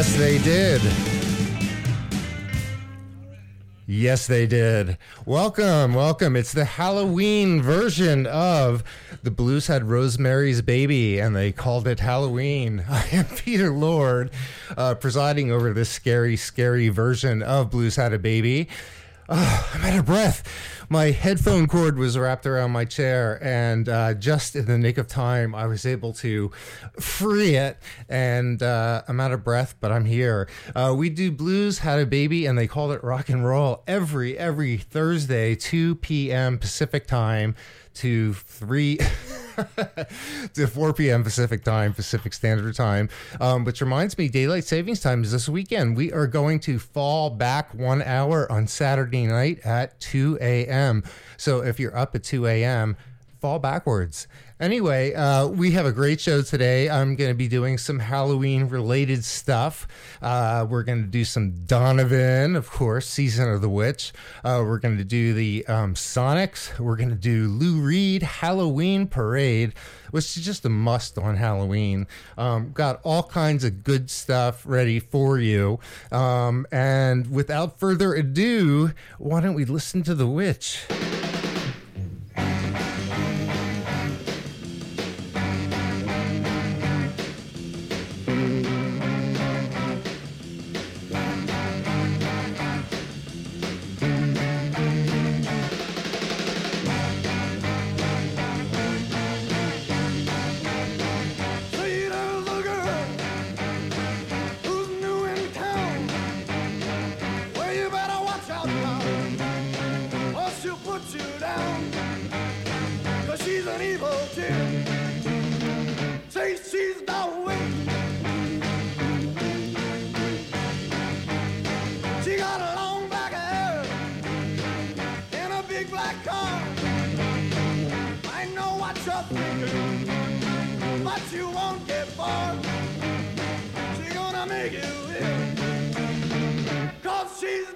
yes, they did. Yes, they did. Welcome, welcome. It's the Halloween version of the Blues had Rosemary's Baby, and they called it Halloween. I am Peter Lord, uh, presiding over this scary, scary version of Blues had a Baby. Oh, I'm out of breath. My headphone cord was wrapped around my chair, and uh, just in the nick of time, I was able to free it. And uh, I'm out of breath, but I'm here. Uh, we do blues, had a baby, and they called it rock and roll every every Thursday, 2 p.m. Pacific time to 3 to 4 p.m. Pacific time, Pacific Standard Time. Um, which reminds me, daylight savings time is this weekend. We are going to fall back one hour on Saturday night at 2 a.m. So if you're up at 2 a.m., fall backwards. Anyway, uh, we have a great show today. I'm going to be doing some Halloween related stuff. Uh, we're going to do some Donovan, of course, Season of the Witch. Uh, we're going to do the um, Sonics. We're going to do Lou Reed Halloween Parade, which is just a must on Halloween. Um, got all kinds of good stuff ready for you. Um, and without further ado, why don't we listen to The Witch? You won't get far. She's gonna make you ill. Cause she's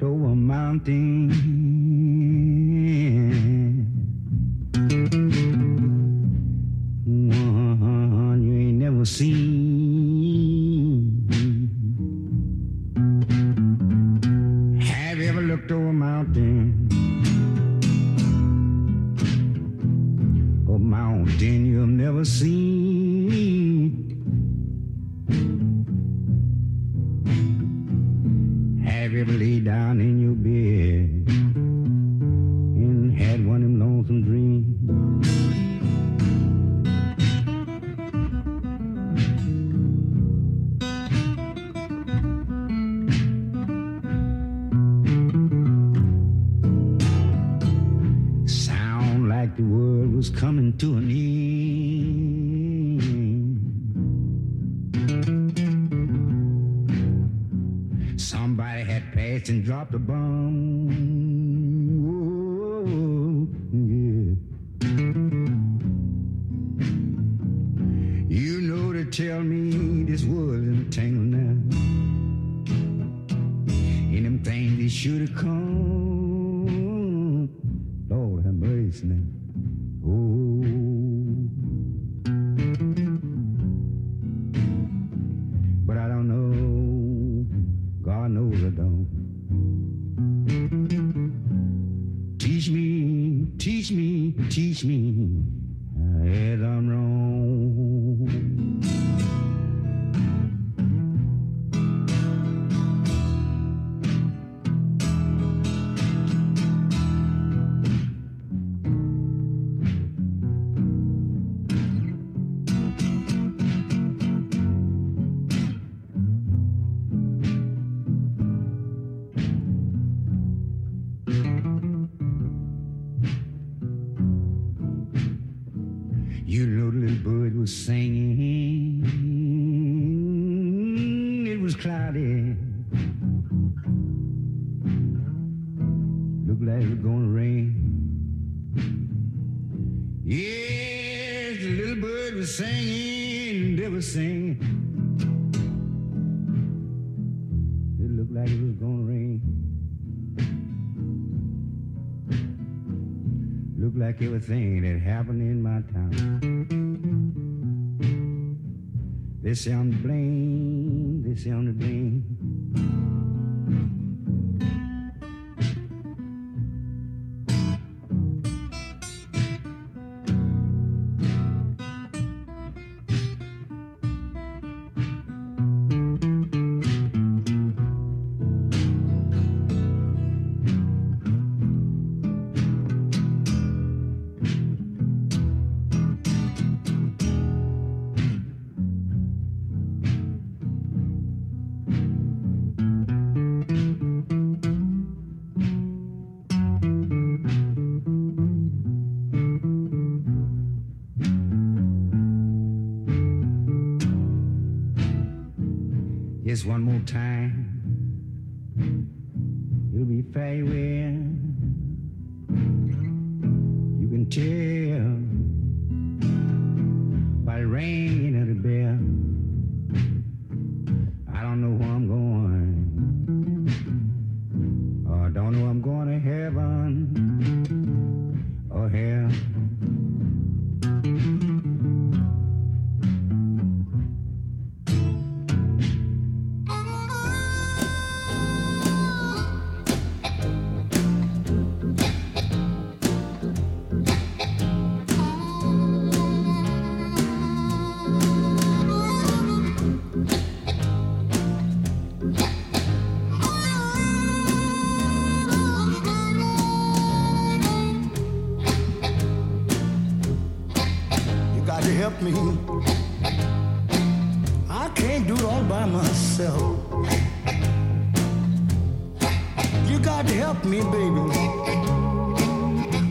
Over mountains. thing that happened in my town. This on the bling, this on the bling. Time. It'll be farewell. You can tell by the myself. You got to help me, baby.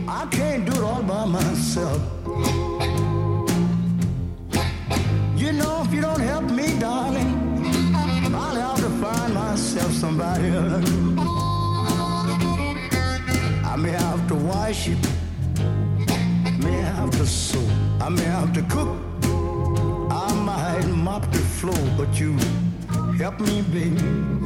I can't do it all by myself. You know, if you don't help me, darling, I'll have to find myself somebody else. I may have to wash it may have to sew, I may have to cook, I might mop the floor, but you help me, baby.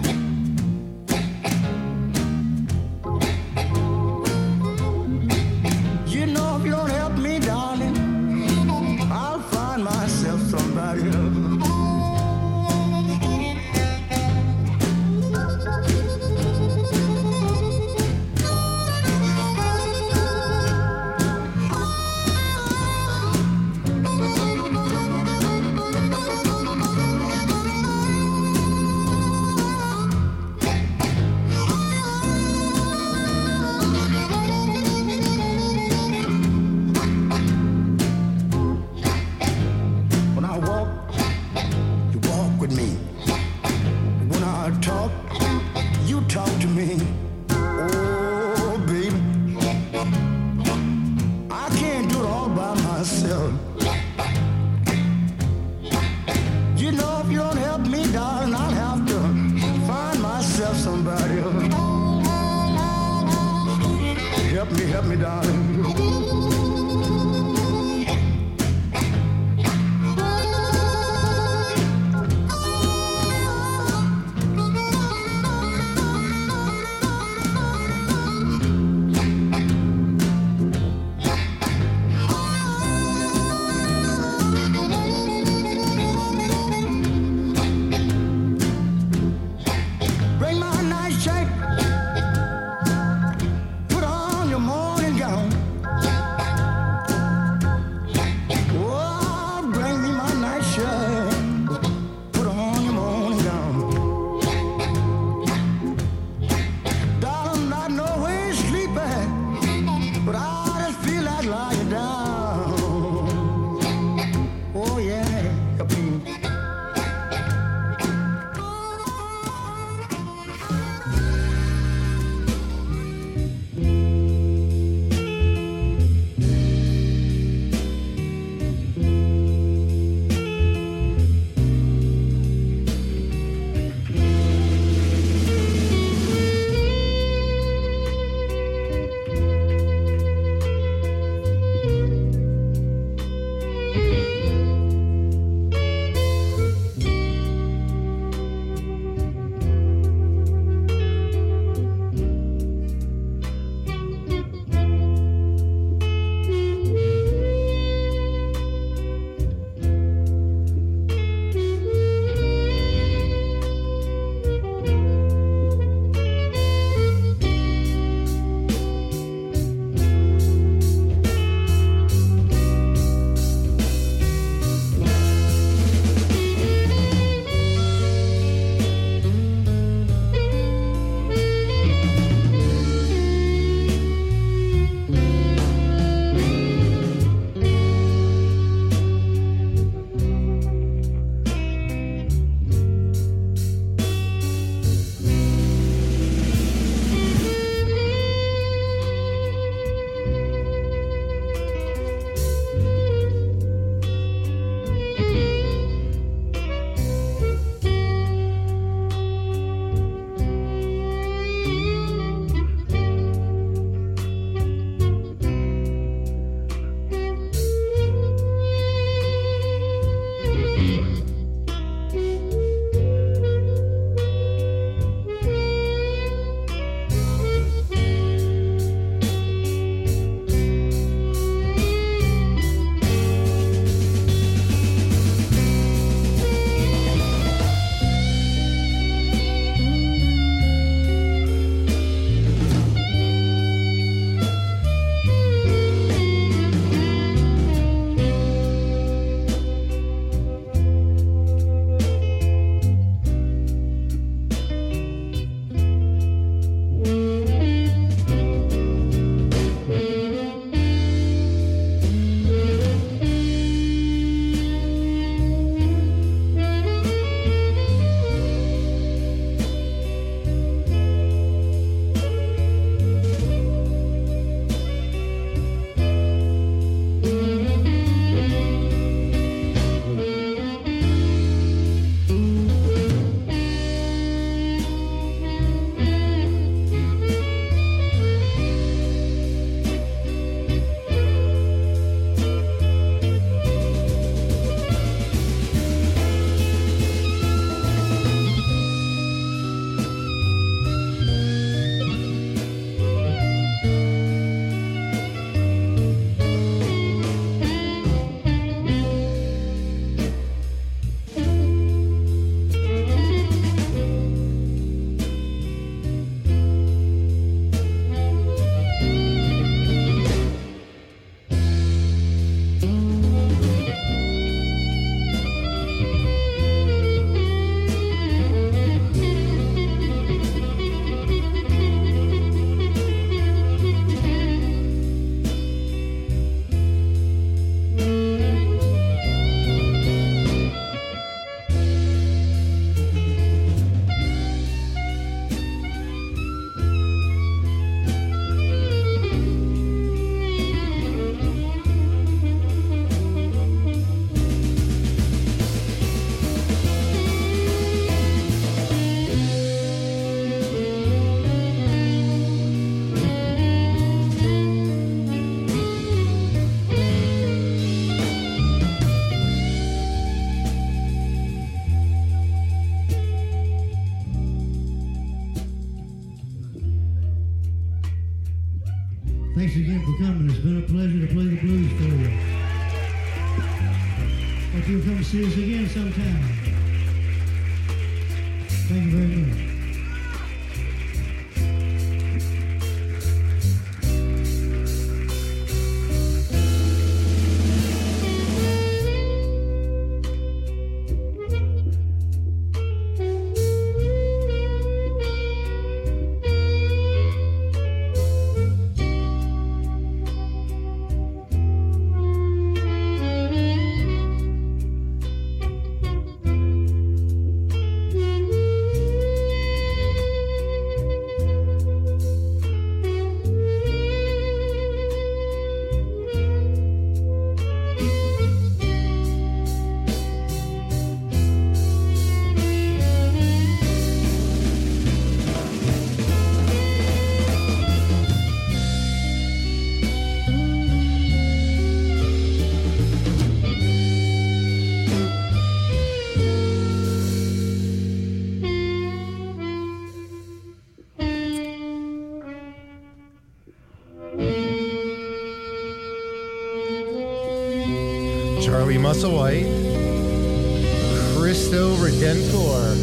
Charlie Musselwhite, Christo Redentor,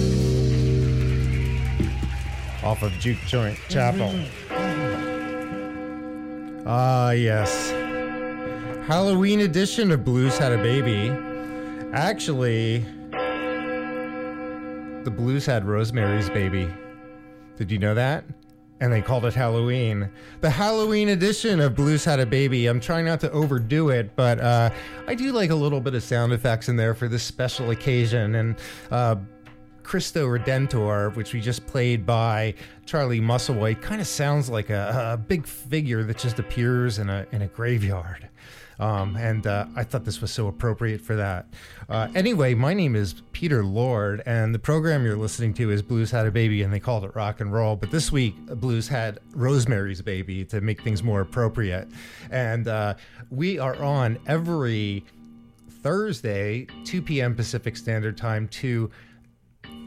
off of Juke Joint Chapel. Ah, yes. Halloween edition of Blues Had a Baby. Actually, the Blues had Rosemary's Baby. Did you know that? And they called it Halloween. The Halloween edition of Blues Had a Baby. I'm trying not to overdo it, but uh, I do like a little bit of sound effects in there for this special occasion. And uh, Christo Redentor, which we just played by Charlie Musselwhite, kind of sounds like a, a big figure that just appears in a in a graveyard. Um, and uh, I thought this was so appropriate for that. Uh, anyway, my name is Peter Lord, and the program you're listening to is Blues Had a Baby, and they called it rock and roll. But this week, Blues had Rosemary's Baby to make things more appropriate. And uh, we are on every Thursday, 2 p.m. Pacific Standard Time to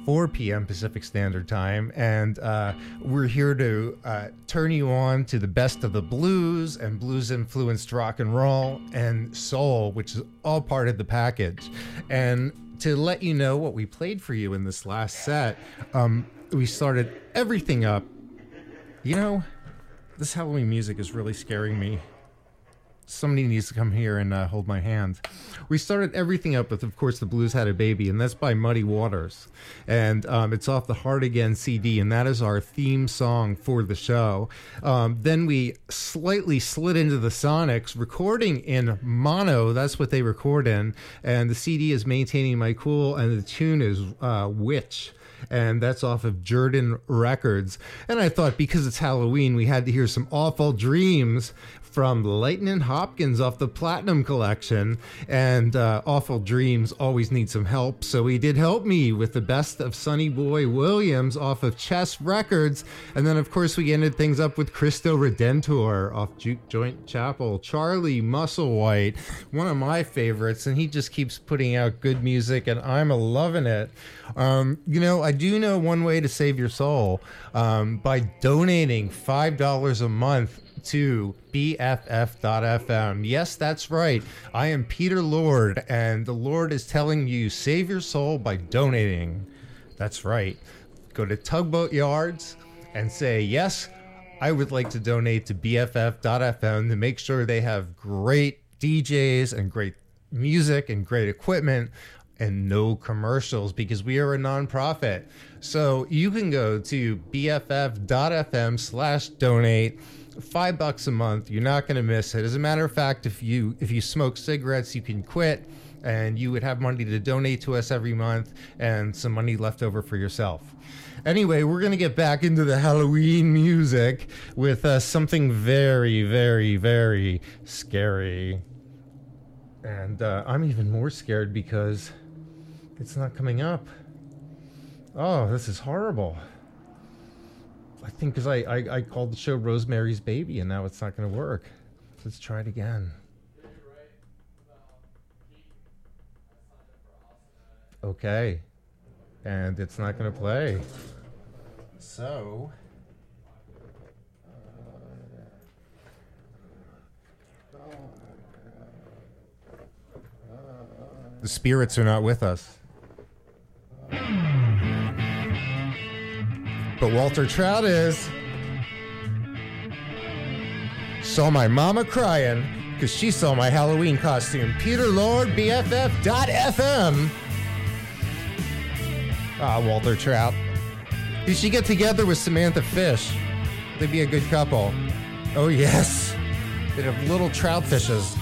4 p.m. Pacific Standard Time, and uh, we're here to uh, turn you on to the best of the blues and blues influenced rock and roll and soul, which is all part of the package. And to let you know what we played for you in this last set, um, we started everything up. You know, this Halloween music is really scaring me somebody needs to come here and uh, hold my hand. We started everything up with, of course, the Blues Had a Baby, and that's by Muddy Waters, and um, it's off the Hard Again CD, and that is our theme song for the show. Um, then we slightly slid into the Sonics, recording in mono. That's what they record in, and the CD is Maintaining My Cool, and the tune is uh, Witch and that's off of Jerden Records. And I thought because it's Halloween, we had to hear some awful dreams from Lightning Hopkins off the Platinum Collection. And uh, Awful Dreams always need some help, so he did help me with the best of Sonny Boy Williams off of Chess Records. And then, of course, we ended things up with Christo Redentor off Juke Joint Chapel. Charlie Musselwhite, one of my favorites, and he just keeps putting out good music, and I'm a loving it. Um, you know, I do know one way to save your soul um, by donating $5 a month to BFF.FM. Yes, that's right. I am Peter Lord, and the Lord is telling you save your soul by donating. That's right. Go to Tugboat Yards and say, Yes, I would like to donate to BFF.FM to make sure they have great DJs and great music and great equipment and no commercials because we are a nonprofit. So you can go to bff.fm slash donate five bucks a month you're not going to miss it. As a matter of fact if you if you smoke cigarettes you can quit and you would have money to donate to us every month and some money left over for yourself. Anyway we're going to get back into the halloween music with uh, something very very very scary. And uh, i'm even more scared because it's not coming up. Oh this is horrible I think because I, I, I called the show Rosemary's Baby, and now it's not going to work. Let's try it again. Okay, and it's not going to play. So. Uh, the spirits are not with us. But Walter Trout is. Saw my mama crying because she saw my Halloween costume. Peter Lord, BFF.FM. Ah, Walter Trout. Did she get together with Samantha Fish? They'd be a good couple. Oh, yes. They'd have little trout fishes.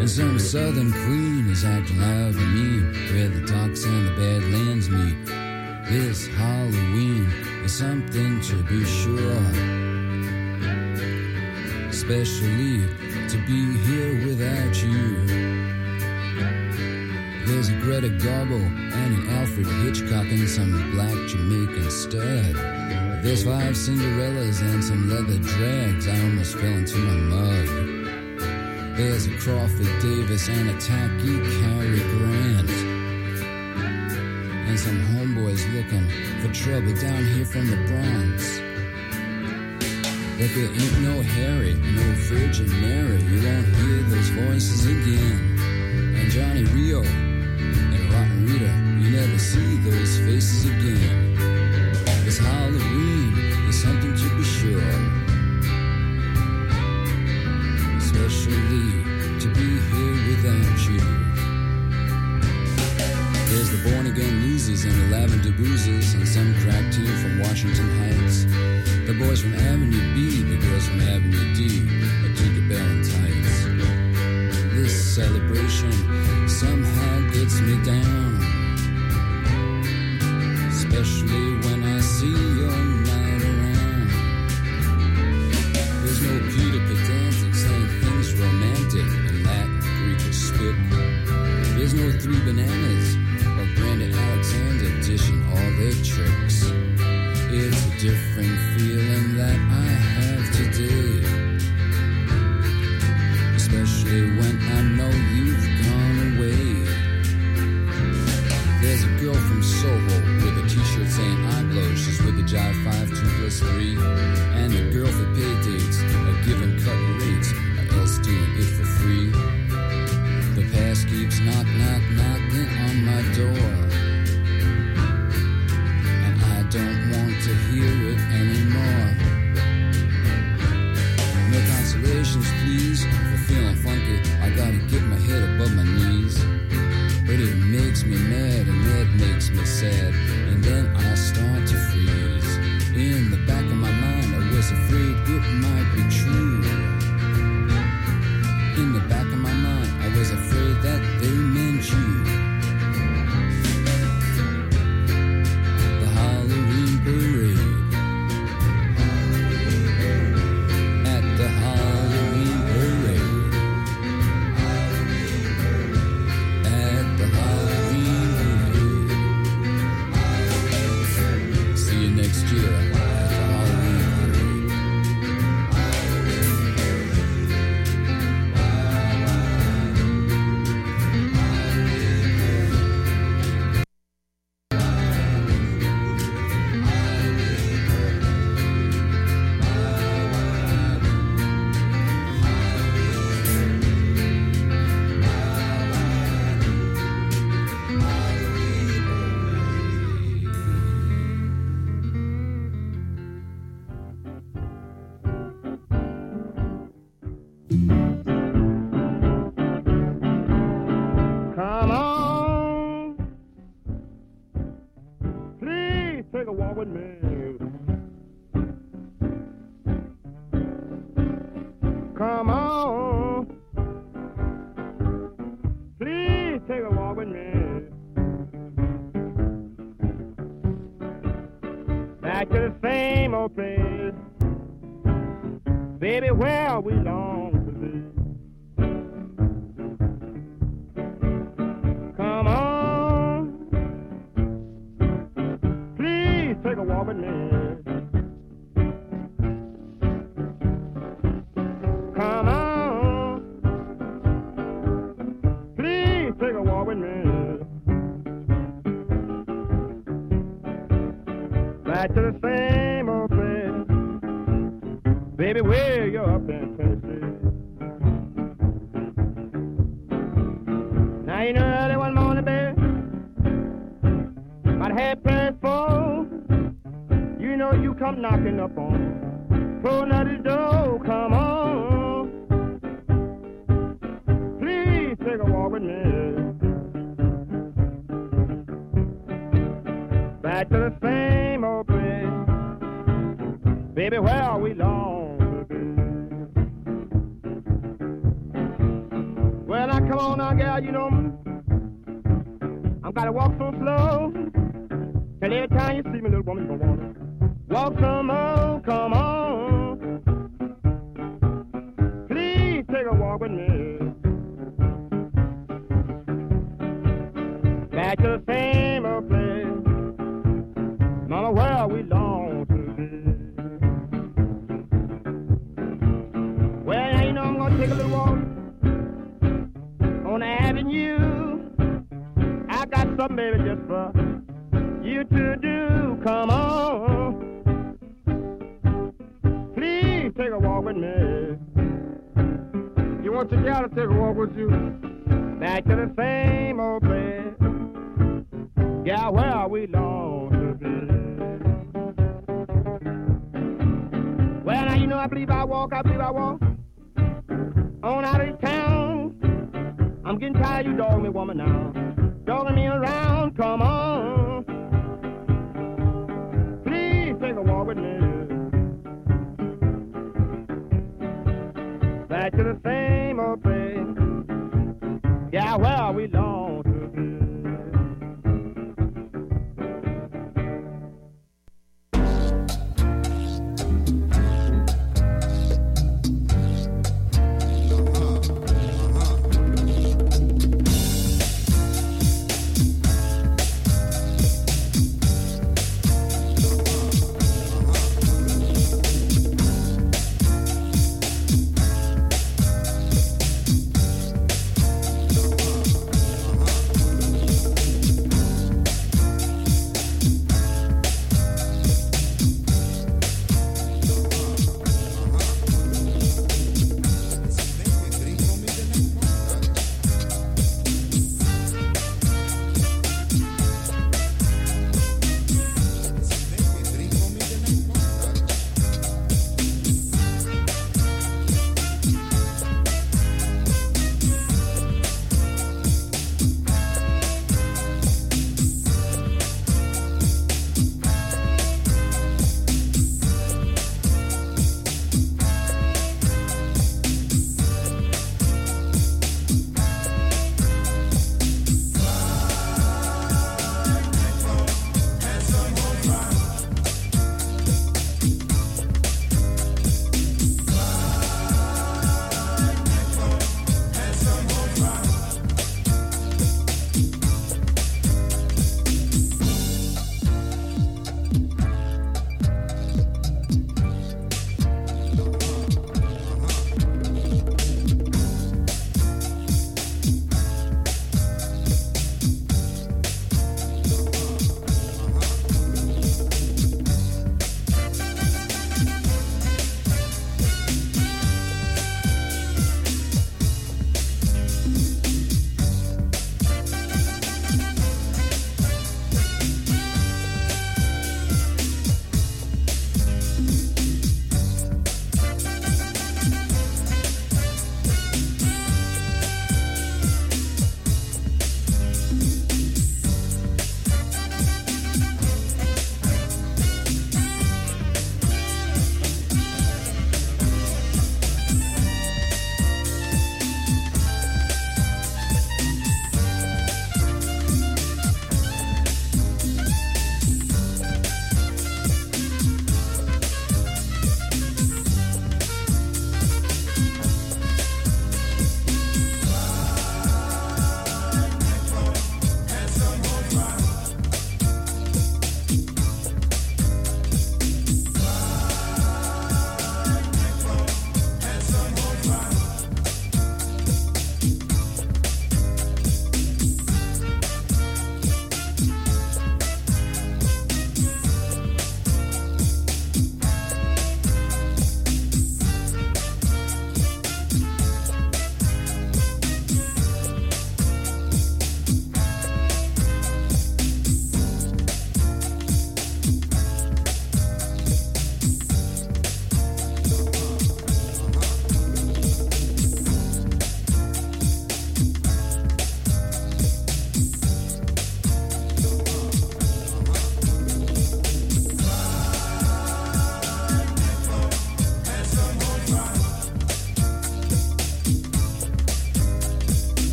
And some southern queen is acting loud and mean where the docks and the badlands meet. This Halloween is something to be sure. Especially to be here without you. There's a Greta Garbo and an Alfred Hitchcock and some black Jamaican stud. There's five Cinderellas and some leather drags. I almost fell into my mug. There's Crawford Davis and a tacky Cary Grant. And some homeboys looking for trouble down here from the Bronx. But there ain't no Harry, no Virgin Mary. You won't hear those voices again. And Johnny Rio and Rotten Rita, you never see those faces again. This Halloween is something to be sure. Born again losers and the lavender boozers and some crack team from Washington Heights. The boys from Avenue B, the girls from Avenue D, a Tinker Bell and Tights. This celebration somehow gets me down. Especially we long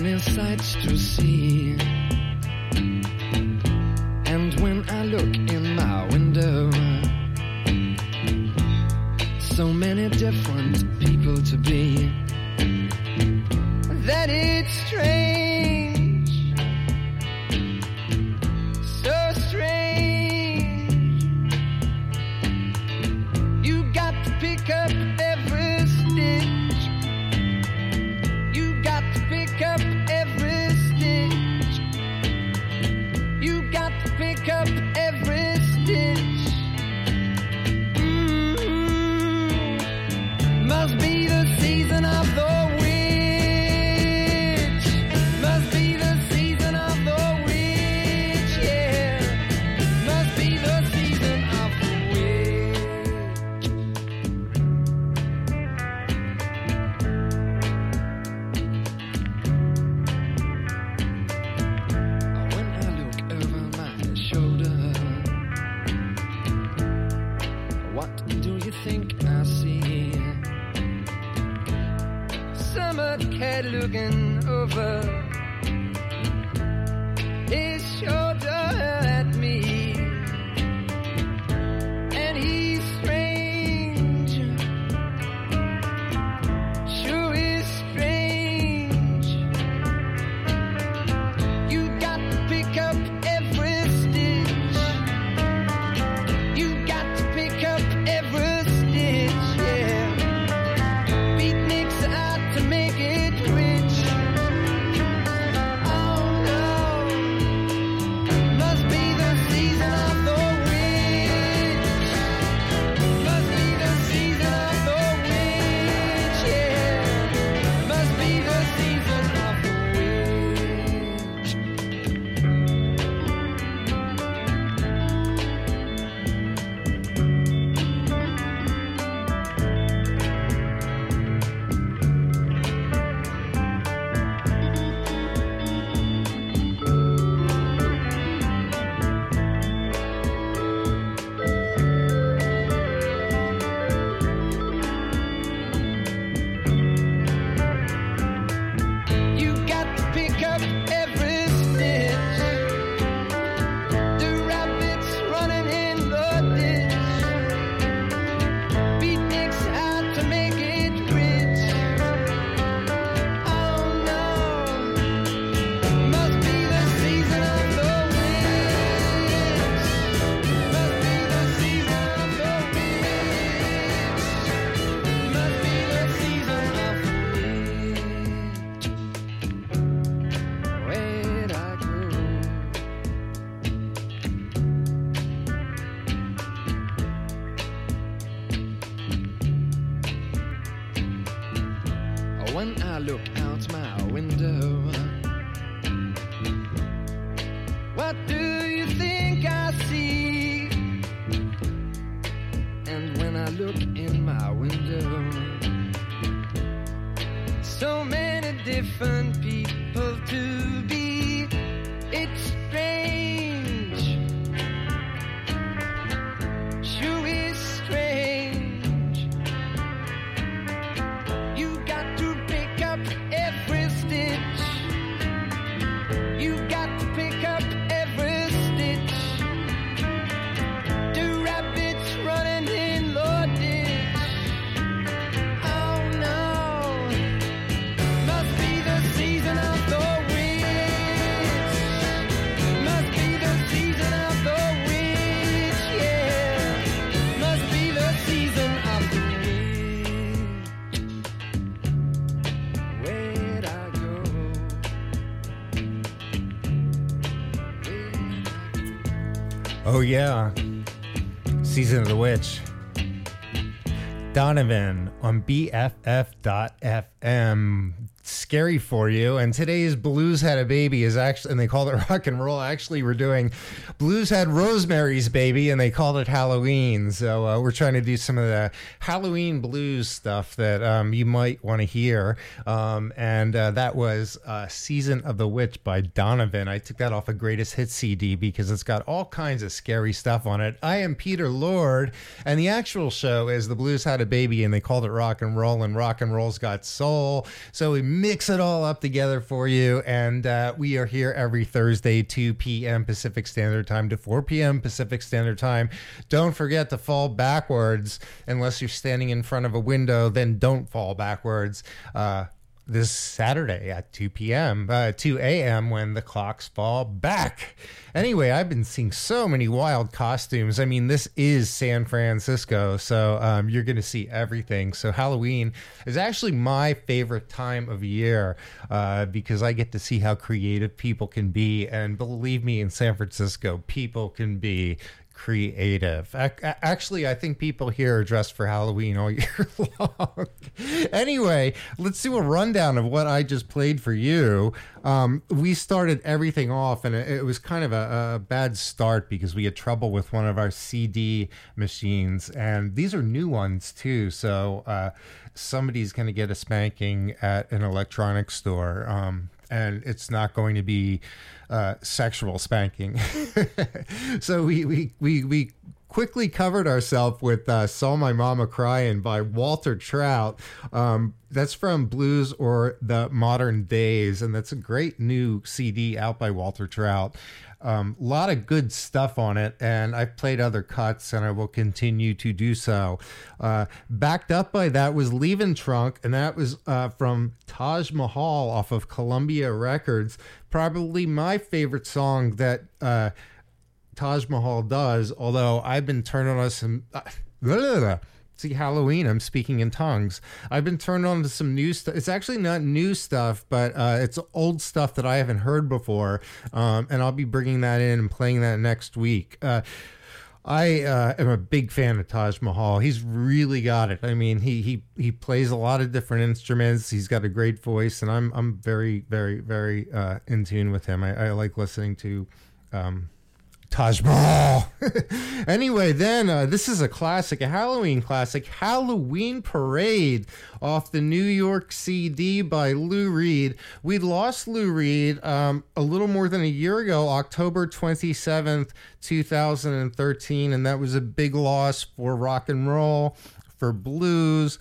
many sights to see. là. yeah. Season of the Witch. Donovan on BFF.FM scary for you. And today's Blues Had a Baby is actually, and they called it rock and roll. Actually, we're doing Blues Had Rosemary's Baby, and they called it Halloween. So uh, we're trying to do some of the Halloween blues stuff that um, you might want to hear. Um, and uh, that was uh, Season of the Witch by Donovan. I took that off a of Greatest Hits CD because it's got all kinds of scary stuff on it. I am Peter Lord, and the actual show is The Blues Had a Baby, and they called it rock and roll, and rock and roll's got soul. So we mix mix it all up together for you. And uh, we are here every Thursday, 2 p.m. Pacific Standard Time to 4 p.m. Pacific Standard Time. Don't forget to fall backwards unless you're standing in front of a window, then don't fall backwards. Uh, this Saturday at 2 p.m., uh, 2 a.m. when the clocks fall back. Anyway, I've been seeing so many wild costumes. I mean, this is San Francisco, so um, you're going to see everything. So, Halloween is actually my favorite time of year uh, because I get to see how creative people can be. And believe me, in San Francisco, people can be creative. Actually, I think people here are dressed for Halloween all year long. anyway, let's do a rundown of what I just played for you. Um, we started everything off, and it, was kind of a, a bad start because we had trouble with one of our CD machines, and these are new ones too. So uh, somebody's going to get a spanking at an electronics store. Um, and it's not going to be uh, sexual spanking. so we, we, we, we quickly covered ourselves with uh, Saw My Mama Crying by Walter Trout. Um, that's from Blues or the Modern Days, and that's a great new CD out by Walter Trout. A um, lot of good stuff on it, and I've played other cuts, and I will continue to do so. Uh, backed up by that was Leaving Trunk, and that was uh, from Taj Mahal off of Columbia Records. Probably my favorite song that uh, Taj Mahal does, although I've been turning on some. Uh, See, Halloween, I'm speaking in tongues. I've been turned on to some new stuff. It's actually not new stuff, but uh, it's old stuff that I haven't heard before. Um, and I'll be bringing that in and playing that next week. Uh, I uh, am a big fan of Taj Mahal. He's really got it. I mean, he he he plays a lot of different instruments. He's got a great voice, and I'm I'm very very very uh, in tune with him. I, I like listening to. Um, Taj Mahal. anyway, then uh, this is a classic, a Halloween classic, Halloween Parade off the New York CD by Lou Reed. We lost Lou Reed um, a little more than a year ago, October 27th, 2013, and that was a big loss for rock and roll, for blues,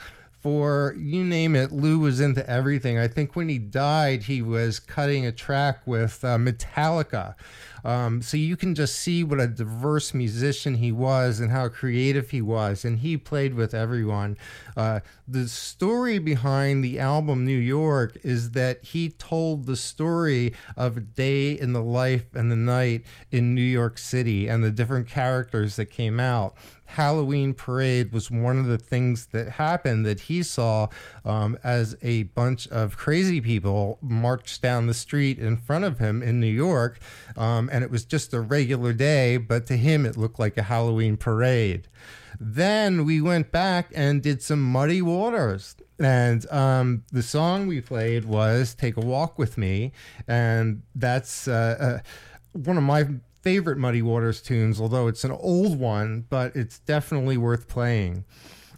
for you name it, Lou was into everything. I think when he died, he was cutting a track with uh, Metallica. Um, so you can just see what a diverse musician he was and how creative he was. And he played with everyone. Uh, the story behind the album New York is that he told the story of a day in the life and the night in New York City and the different characters that came out. Halloween parade was one of the things that happened that he saw um, as a bunch of crazy people marched down the street in front of him in New York. Um, and it was just a regular day, but to him, it looked like a Halloween parade. Then we went back and did some Muddy Waters. And um, the song we played was Take a Walk with Me. And that's uh, uh, one of my favorite Muddy Waters tunes, although it's an old one, but it's definitely worth playing.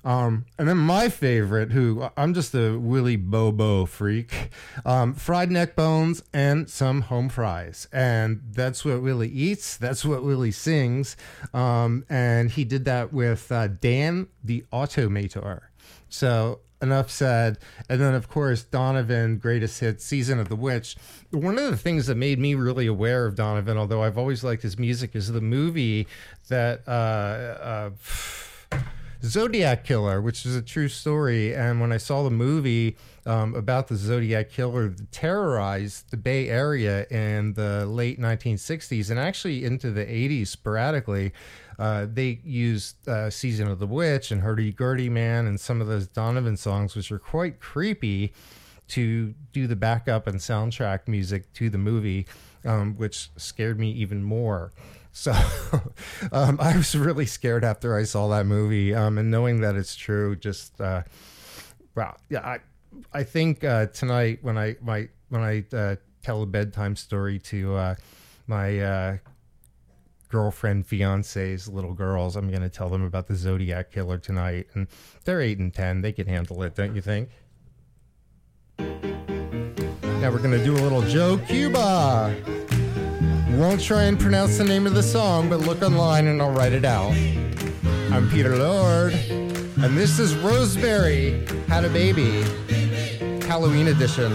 Um, and then my favorite, who I'm just a Willie Bobo freak, um, fried neck bones and some home fries. And that's what Willie eats. That's what Willie sings. Um, and he did that with uh, Dan the Automator. So enough said. And then, of course, Donovan, greatest hit, Season of the Witch. One of the things that made me really aware of Donovan, although I've always liked his music, is the movie that. Uh, uh, Zodiac Killer, which is a true story. And when I saw the movie um, about the Zodiac Killer that terrorized the Bay Area in the late 1960s and actually into the 80s sporadically, uh, they used uh, Season of the Witch and Hurdy Gurdy Man and some of those Donovan songs, which are quite creepy, to do the backup and soundtrack music to the movie, um, which scared me even more. So um, I was really scared after I saw that movie, um, and knowing that it's true, just uh, wow, yeah, I I think uh, tonight when I my when I uh, tell a bedtime story to uh, my uh, girlfriend, fiance's little girls, I'm going to tell them about the Zodiac killer tonight, and they're eight and ten; they can handle it, don't you think? Now we're going to do a little Joe Cuba. Won't try and pronounce the name of the song, but look online and I'll write it out. I'm Peter Lord, and this is Roseberry Had a Baby, Halloween edition.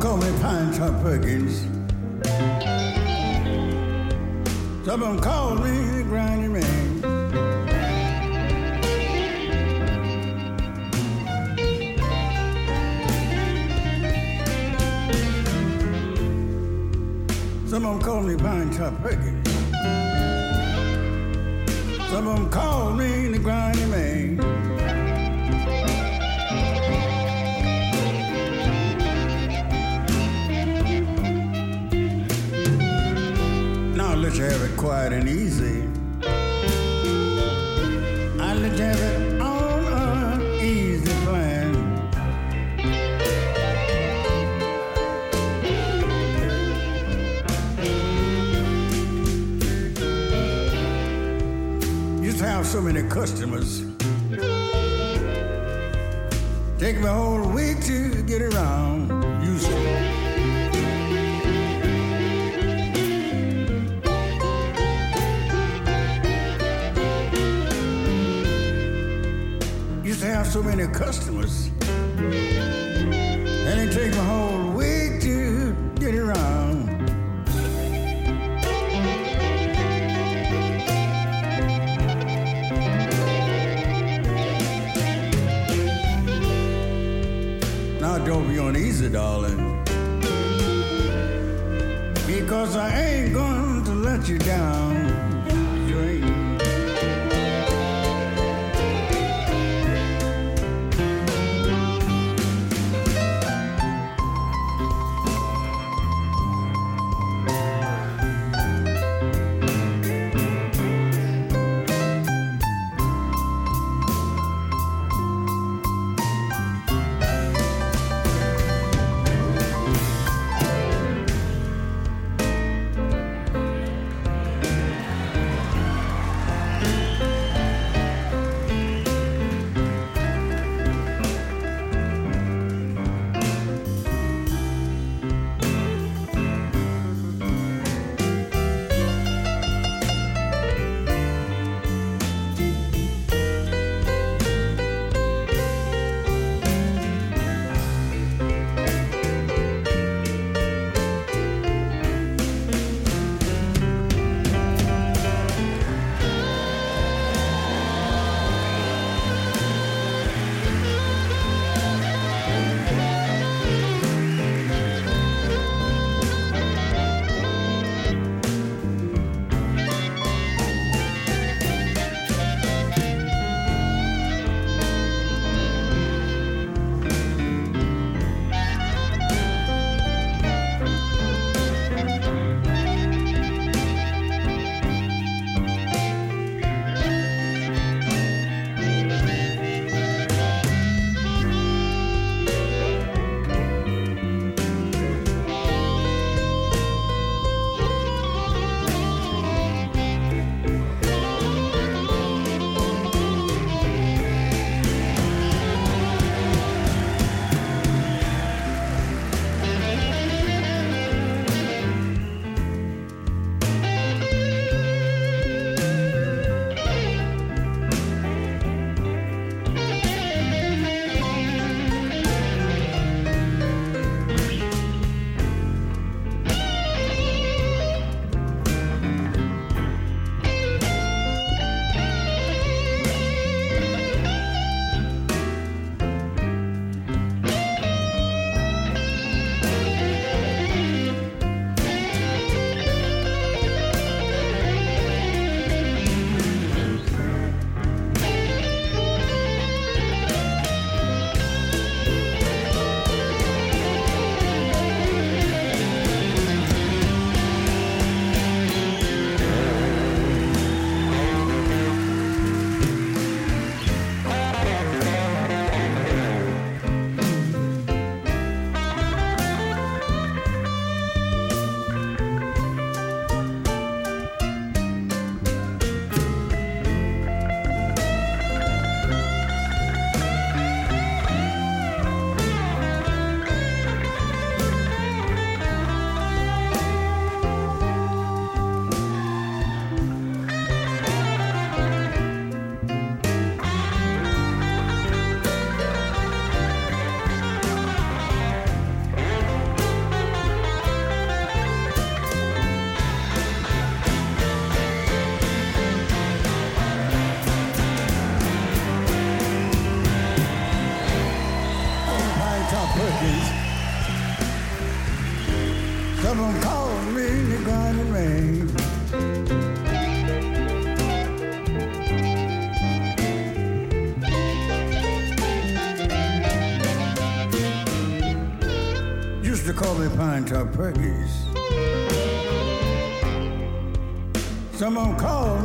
call me Pine Top Perkins. Some of call me Grindy Man. Some of them call me Top Peggy. Some of them call me the Grindy Man. Now let's have it quiet and easy. Customers. Take me a whole week to get around. To. Used to have so many customers. And it take a whole be uneasy, darling. Because I ain't going to let you down. Pine Top Perkins.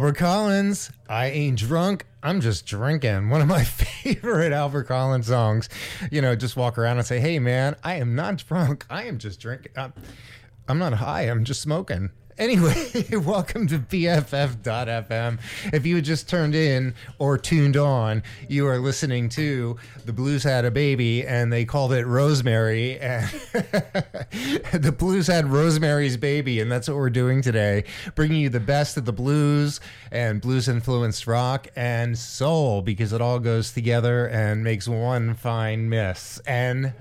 Albert Collins, I Ain't Drunk, I'm Just Drinking. One of my favorite Albert Collins songs. You know, just walk around and say, hey, man, I am not drunk. I am just drinking. I'm, I'm not high. I'm just smoking anyway, welcome to BFF.FM. If you had just turned in or tuned on, you are listening to The Blues Had a Baby, and they called it Rosemary. And the Blues had Rosemary's Baby, and that's what we're doing today, bringing you the best of the blues and blues influenced rock and soul, because it all goes together and makes one fine mess. And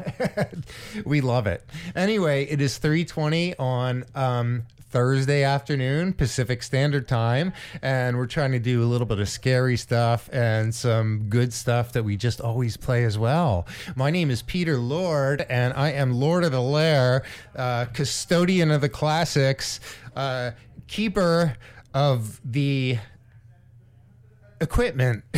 we love it. Anyway, it is 320 on um, Thursday afternoon, Pacific Standard Time, and we're trying to do a little bit of scary stuff and some good stuff that we just always play as well. My name is Peter Lord, and I am Lord of the Lair, uh, custodian of the classics, uh, keeper of the equipment.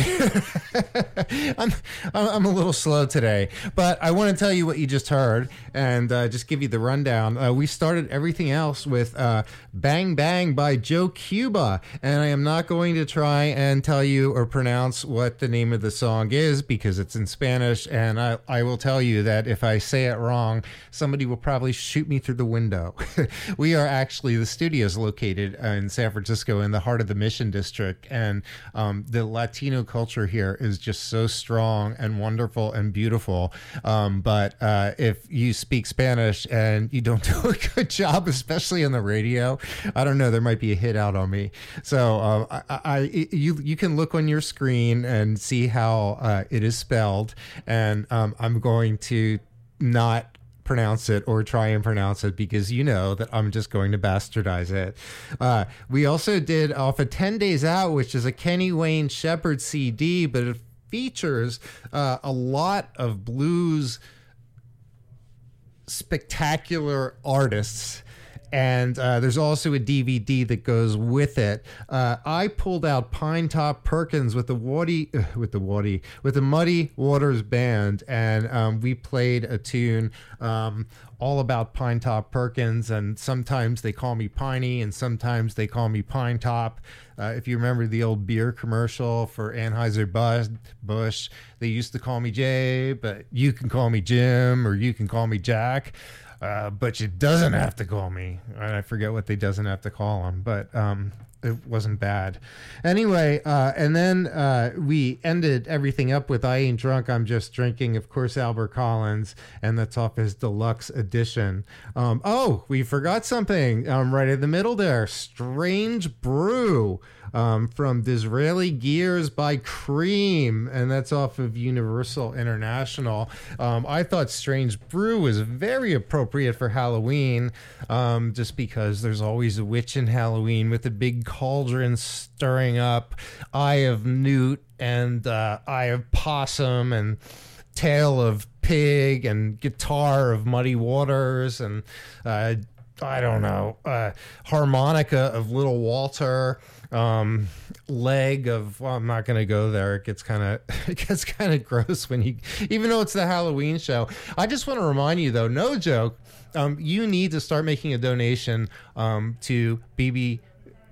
I'm, I'm a little slow today, but I want to tell you what you just heard and uh, just give you the rundown. Uh, we started everything else with uh, Bang Bang by Joe Cuba, and I am not going to try and tell you or pronounce what the name of the song is because it's in Spanish, and I, I will tell you that if I say it wrong, somebody will probably shoot me through the window. we are actually, the studio is located in San Francisco in the heart of the Mission District, and um, the Latino culture here is just so strong and wonderful and beautiful. Um, but uh, if you speak Spanish and you don't do a good job, especially on the radio, I don't know, there might be a hit out on me. So um, I, I, you you can look on your screen and see how uh, it is spelled, and um, I'm going to not pronounce it or try and pronounce it because you know that I'm just going to bastardize it. Uh, we also did off of 10 Days Out, which is a Kenny Wayne Shepherd CD, but it features uh, a lot of blues spectacular artists and uh, there's also a DVD that goes with it. Uh, I pulled out Pine Top Perkins with the Waddy, with the Waddy, with the Muddy Waters Band, and um, we played a tune um, all about Pine Top Perkins. And sometimes they call me Piney, and sometimes they call me Pine Top. Uh, if you remember the old beer commercial for Anheuser Busch, they used to call me Jay, but you can call me Jim or you can call me Jack. Uh, but you doesn't have to call me. I forget what they doesn't have to call him, but um, it wasn't bad. Anyway, uh, and then uh, we ended everything up with "I Ain't Drunk, I'm Just Drinking." Of course, Albert Collins, and that's off his deluxe edition. Um, oh, we forgot something um, right in the middle there. "Strange Brew." um, from Disraeli Gears by Cream, and that's off of Universal International. Um, I thought Strange Brew was very appropriate for Halloween, um, just because there's always a witch in Halloween with a big cauldron stirring up Eye of Newt and uh, Eye of Possum and Tail of Pig and Guitar of Muddy Waters and uh, I don't know, uh, harmonica of Little Walter um, leg of well, I'm not going to go there. It gets kind of it gets kind of gross when you even though it's the Halloween show. I just want to remind you though, no joke, um, you need to start making a donation um, to BB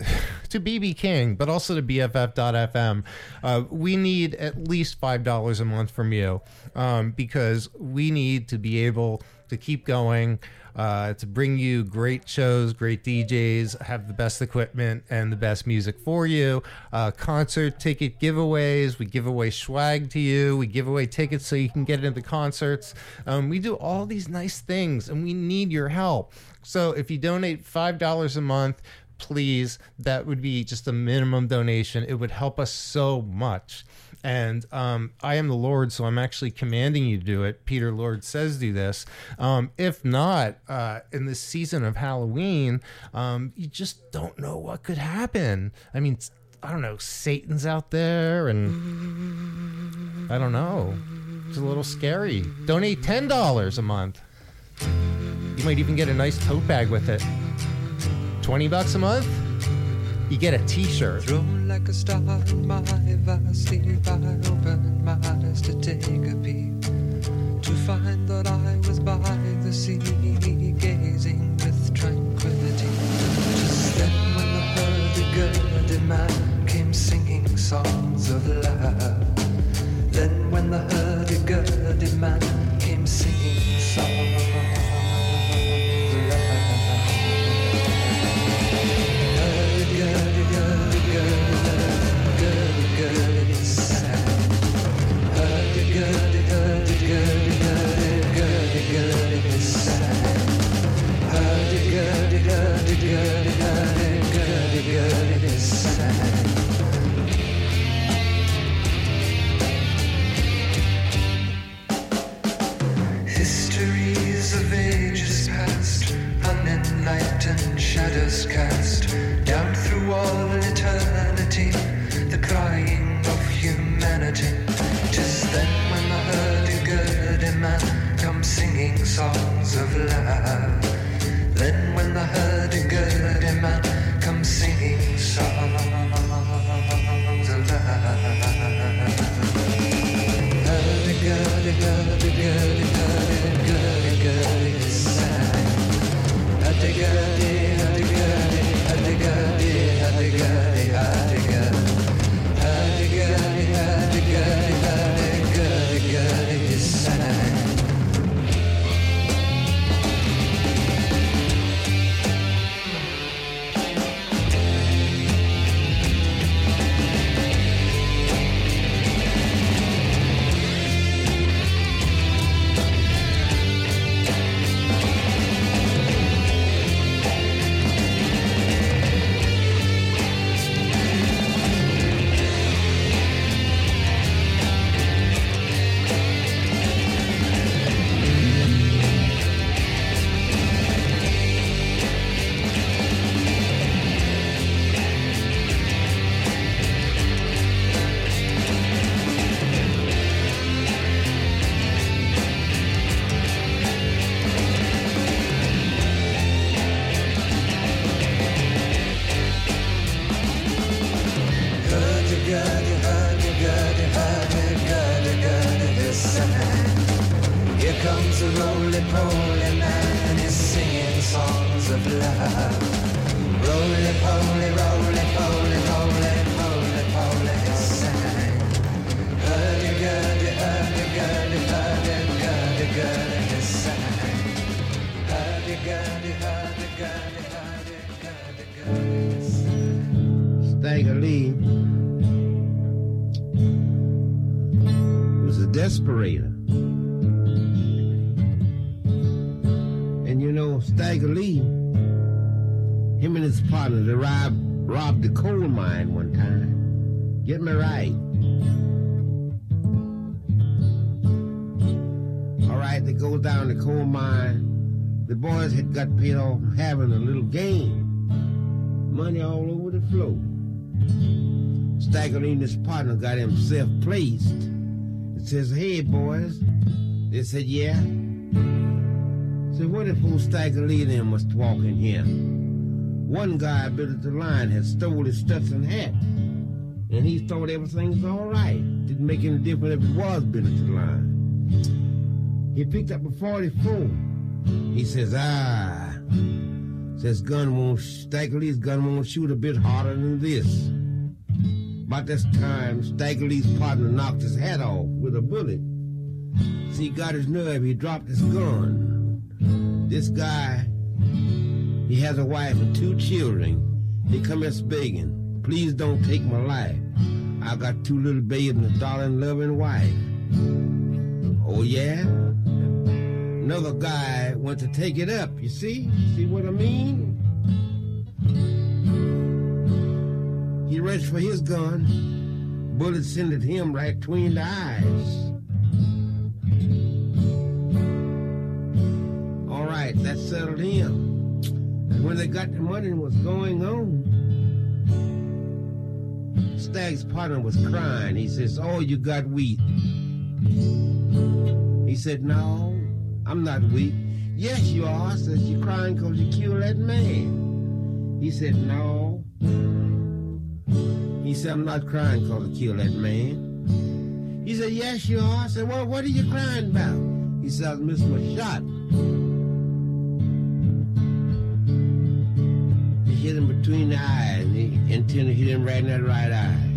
to BB King, but also to BFF.FM. Uh, we need at least five dollars a month from you um, because we need to be able to keep going uh, to bring you great shows, great DJs, have the best equipment and the best music for you. Uh, concert ticket giveaways. We give away swag to you. We give away tickets so you can get into concerts. Um, we do all these nice things and we need your help. So if you donate $5 a month, please, that would be just a minimum donation. It would help us so much and um, I am the Lord, so I'm actually commanding you to do it. Peter Lord says do this. Um, if not, uh, in this season of Halloween, um, you just don't know what could happen. I mean, I don't know, Satan's out there, and I don't know. It's a little scary. Donate ten dollars a month. You might even get a nice tote bag with it. Twenty bucks a month you get a t-shirt. Thrown like a star in my sleep, I opened my eyes to take a peep. To find that I was by the sea, gazing with tranquility. Just then when man came singing songs of love. Then when the shadows cast down through all eternity, the crying of humanity. Tis then when the hurdy-gurdy man comes singing songs of love. Then when the hurdy-gurdy man comes singing songs of love. Hurdy-gurdy, hurdy-gurdy, hurdy-gurdy-gurdy sang. Hurdy-gurdy, hurdy-gurdy, floor. Stagger Lee and his partner got himself placed. It says, hey, boys. They said, yeah. So what if old Stagger Lee and them was walking here? One guy built the line had stole his Stetson hat. And he thought everything was all right. Didn't make any difference if it was built the line. He picked up a 44. He says, ah. Says gun won't, Stagger gun won't shoot a bit harder than this. About this time, Stagger partner knocked his hat off with a bullet. See, he got his nerve, he dropped his gun. This guy, he has a wife and two children. He come here begging, please don't take my life. I got two little babes and a darling, loving wife. Oh, yeah? Another guy went to take it up, you see? See what I mean? He reached for his gun. Bullet sent him right between the eyes. All right, that settled him. And when they got the money and was going on, Stag's partner was crying. He says, Oh, you got wheat. He said, No, I'm not weak. Yes, you are. Says, You're crying because you killed that man. He said, No. He said, I'm not crying because I killed that man. He said, Yes, you are. I said, Well, what are you crying about? He said, I missed my shot. He hit him between the eyes. And he intended hit him right in that right eye.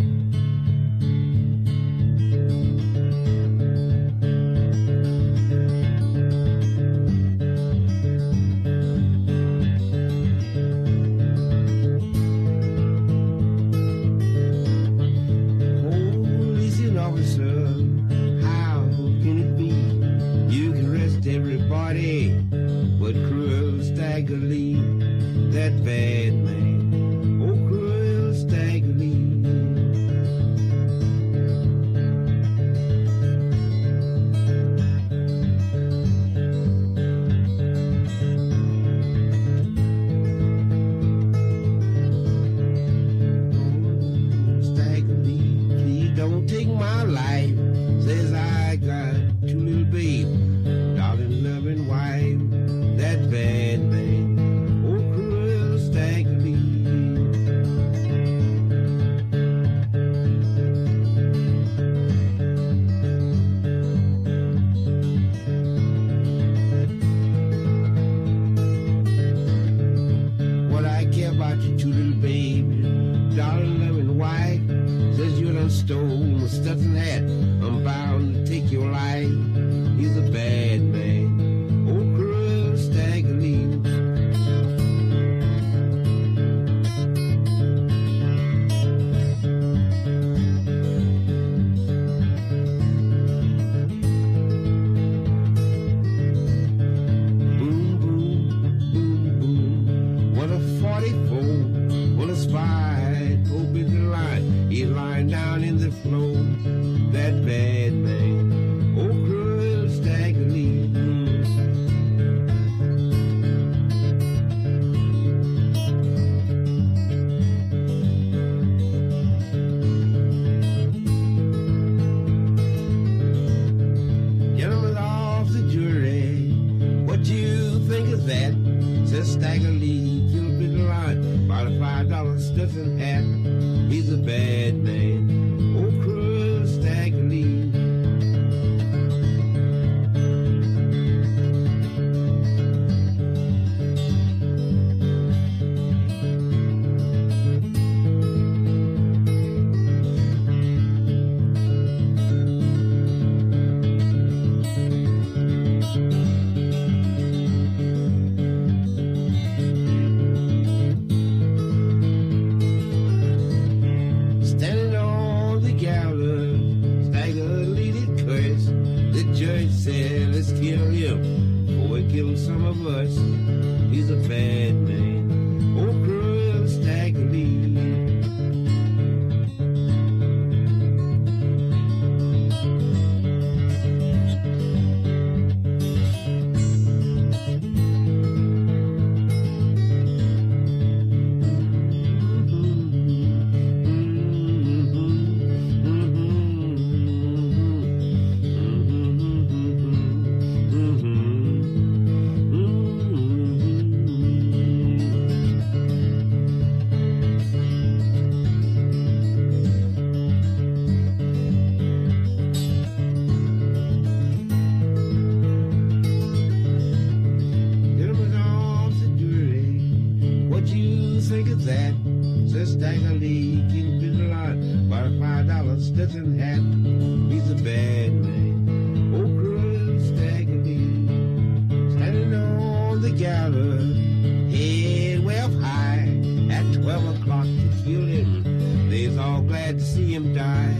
Glad to see him die.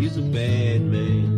He's a bad man.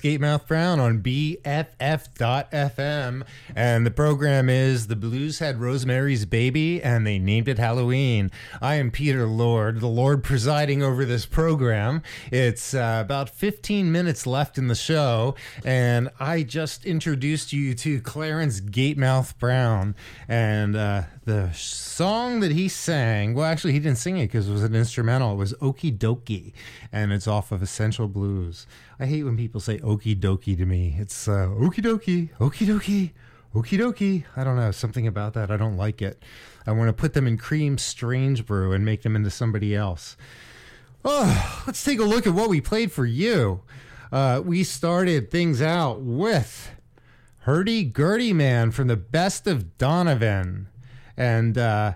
Clarence Gatemouth Brown on BFF.FM. And the program is The Had Rosemary's Baby, and they named it Halloween. I am Peter Lord, the Lord presiding over this program. It's uh, about 15 minutes left in the show, and I just introduced you to Clarence Gatemouth Brown. And uh, the song that he sang, well, actually, he didn't sing it because it was an instrumental. It was Okie Dokie, and it's off of Essential Blues. I hate when people say okie dokie to me. It's uh, okie dokie, okie dokie, okie dokie. I don't know, something about that. I don't like it. I want to put them in cream strange brew and make them into somebody else. Oh, let's take a look at what we played for you. Uh, we started things out with Hurdy Gurdy Man from the Best of Donovan. And uh,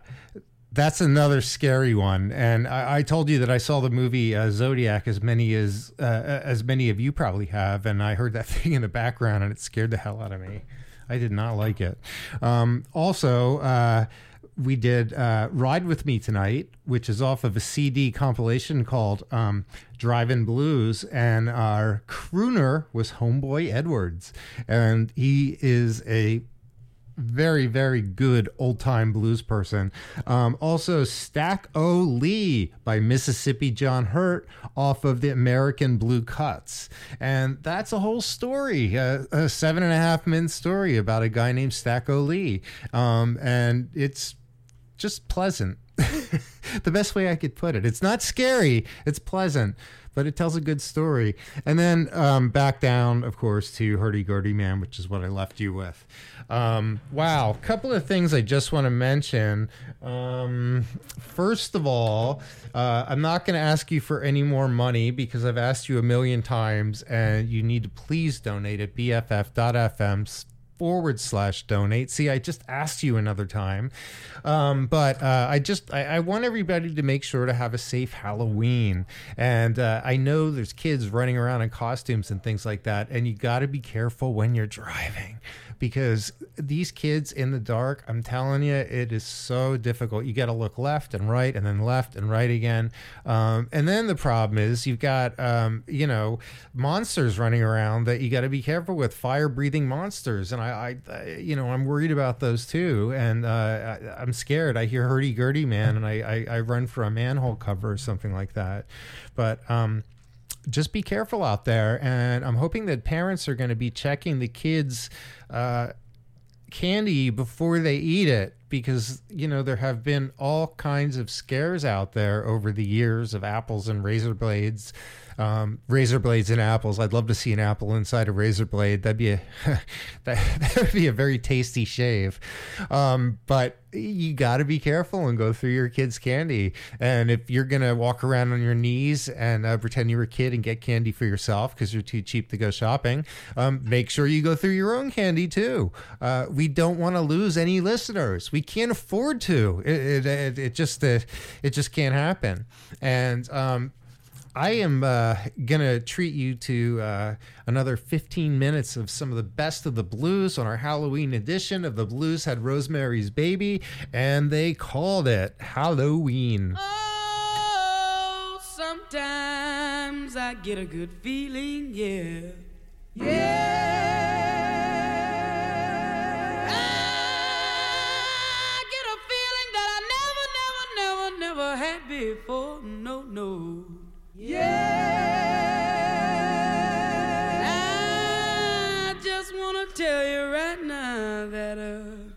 that's another scary one. And I, I, told you that I saw the movie uh, Zodiac as many as uh, as many of you probably have, and I heard that thing in the background, and it scared the hell out of me. I did not like it. Um, also, uh, we did uh, "Ride with Me Tonight," which is off of a CD compilation called um, "Driving Blues," and our crooner was Honeyboy Edwards, and he is a very very good old time blues person. Um, also stack o lee by mississippi john hurt off of the american blue cuts. And that's a whole story a, a seven and a half minute story about a guy named stack o lee. Um, and it's just pleasant. The best way i could put it. It's not scary it's pleasant but it tells a good story. And then um, back down, of course, to Hurdy Gurdy Man, which is what I left you with. Um, wow, a couple of things I just want to mention. Um, first of all, uh, I'm not going to ask you for any more money because I've asked you a million times, and you need to please donate at bff.fm forward slash donate. See, I just asked you another time. Um, but uh, I just, I, I, want everybody to make sure to have a safe Halloween. And uh, I know there's kids running around in costumes and things like that. And you got to be careful when you're driving because these kids in the dark, I'm telling you, it is so difficult. You got to look left and right and then left and right again. Um, and then the problem is you've got, um, you know, monsters running around that you got to be careful with, fire breathing monsters. And I, I, you know, I'm worried about those too. And uh, I, am scared. I hear hurdy gurdy man and I, I, I run for a manhole cover or something like that. But, um, just be careful out there. And I'm hoping that parents are going to be checking the kids' uh, candy before they eat it because, you know, there have been all kinds of scares out there over the years of apples and razor blades um, razor blades and apples. I'd love to see an apple inside a razor blade. That'd be a that, that would be a very tasty shave. Um, but you got to be careful and go through your kid's candy. And if you're gonna walk around on your knees and uh, pretend you're a kid and get candy for yourself because you're too cheap to go shopping, um, make sure you go through your own candy too. Uh, we don't want to lose any listeners. We can't afford to. It, it, it just uh, it just can't happen. And um, I am uh, gonna treat you to uh, another 15 minutes of some of the best of the blues on our Halloween edition of the Blues Had Rosemary's Baby, and they called it Halloween. Oh, sometimes I get a good feeling, yeah, yeah. I get a feeling that I never, never, never, never had before. No, no. Yeah. I just want to tell you right now that uh,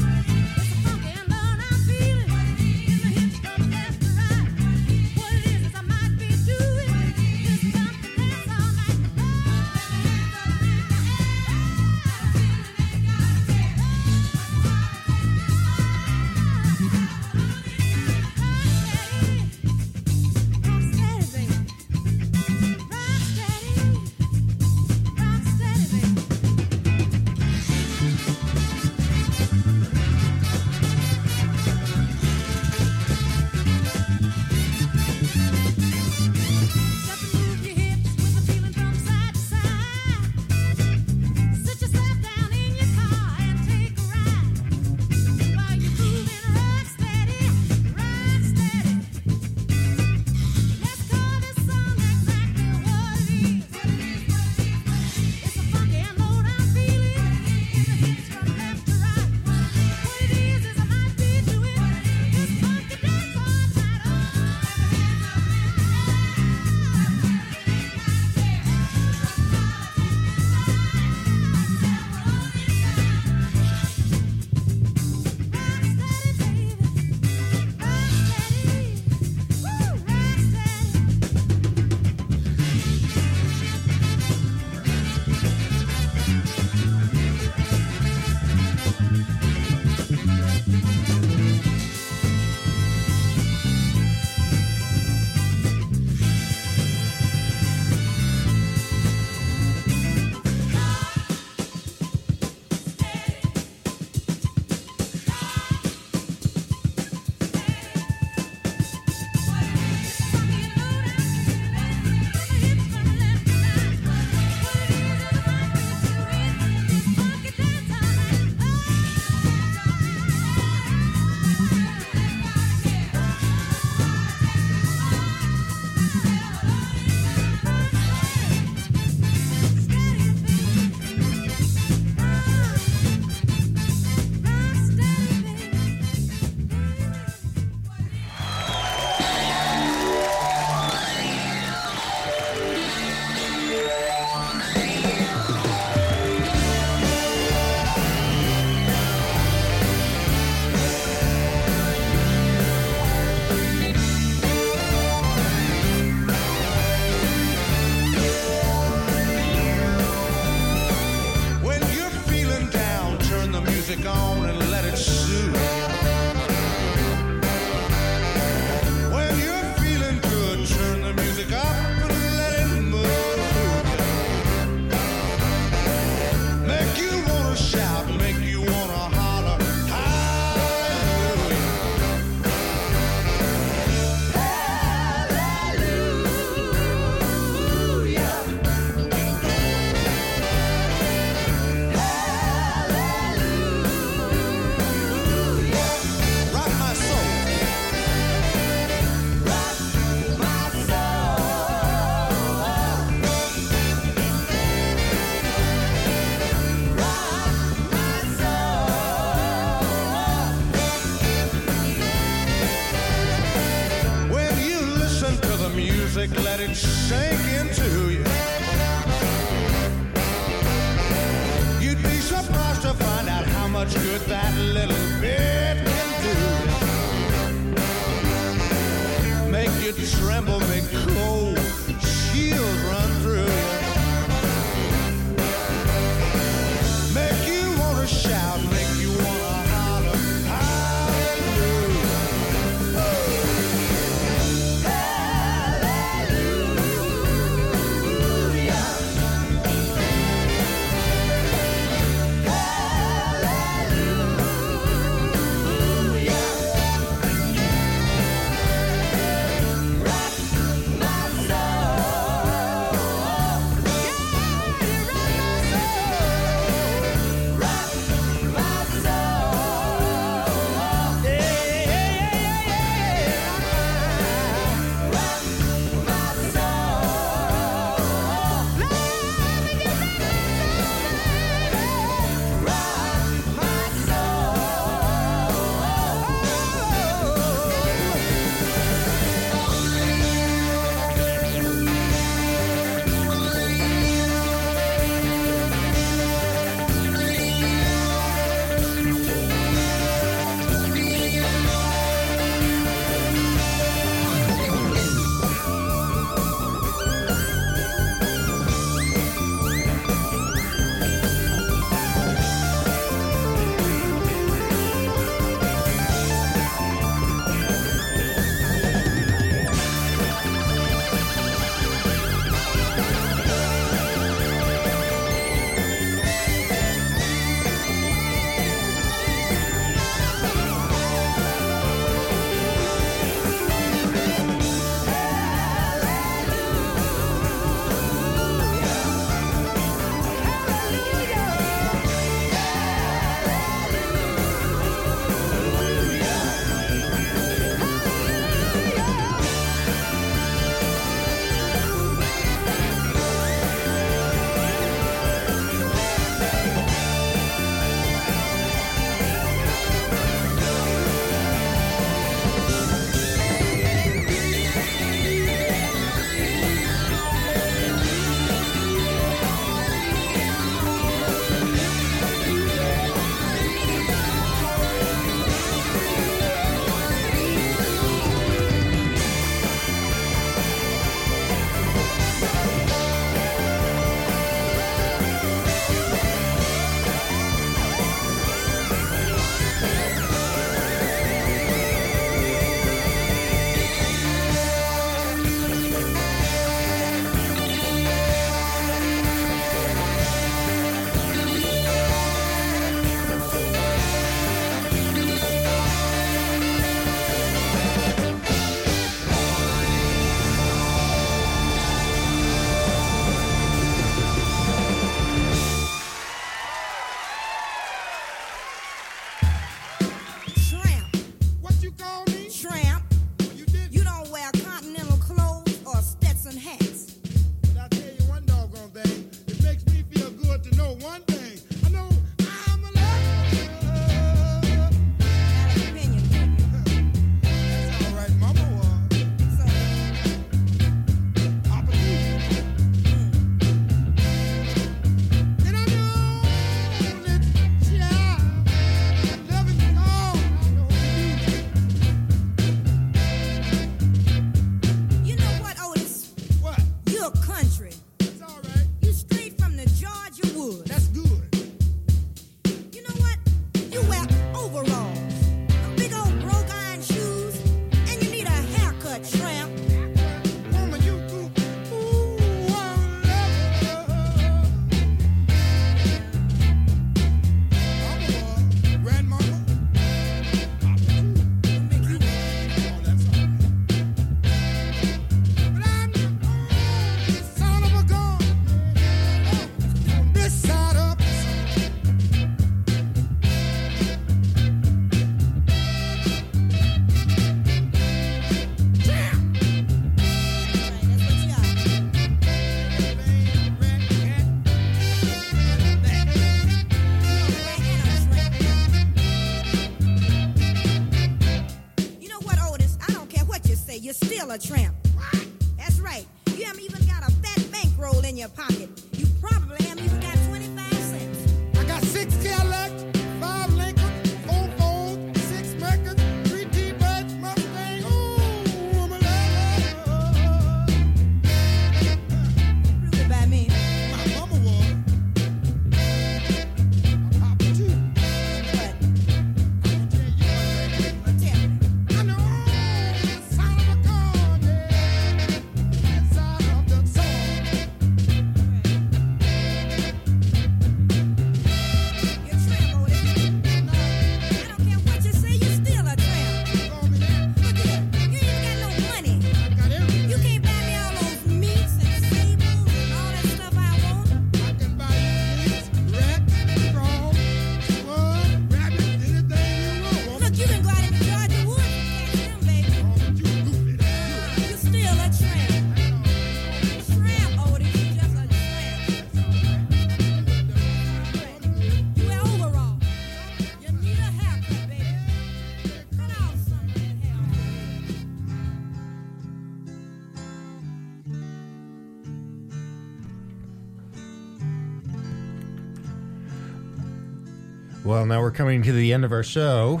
now we're coming to the end of our show.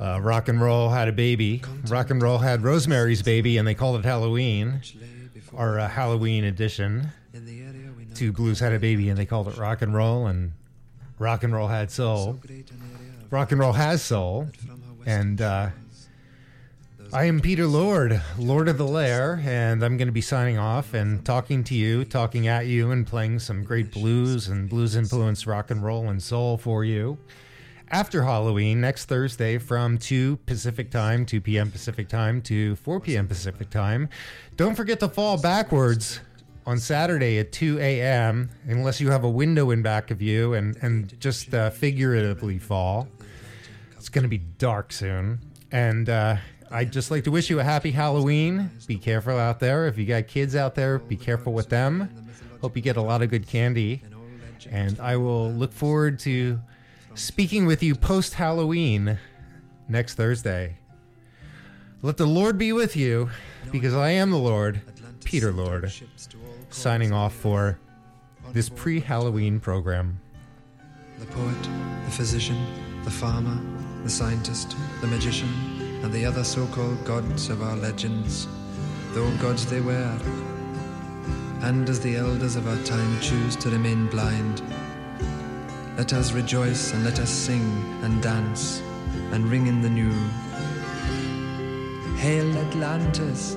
Uh, rock and roll had a baby. Rock and roll had Rosemary's Baby, and they called it Halloween, our uh, Halloween edition. To Blues had a baby, and they called it rock and roll, and rock and roll had soul. Rock and roll has soul, and uh, I am Peter Lord, Lord of the Lair, and I'm going to be signing off and talking to you, talking at you, and playing some great blues and blues influenced rock and roll and soul for you. After Halloween, next Thursday from 2 Pacific Time, 2 p.m. Pacific Time to 4 p.m. Pacific Time. Don't forget to fall backwards on Saturday at 2 a.m., unless you have a window in back of you and, and just uh, figuratively fall. It's going to be dark soon. And uh, I'd just like to wish you a happy Halloween. Be careful out there. If you got kids out there, be careful with them. Hope you get a lot of good candy. And I will look forward to speaking with you post Halloween next Thursday. Let the Lord be with you, because I am the Lord, Peter Lord, signing off for this pre Halloween program. The poet, the physician, the farmer, the scientist, the magician, and the other so called gods of our legends, though gods they were. And as the elders of our time choose to remain blind, let us rejoice and let us sing and dance and ring in the new. Hail Atlantis!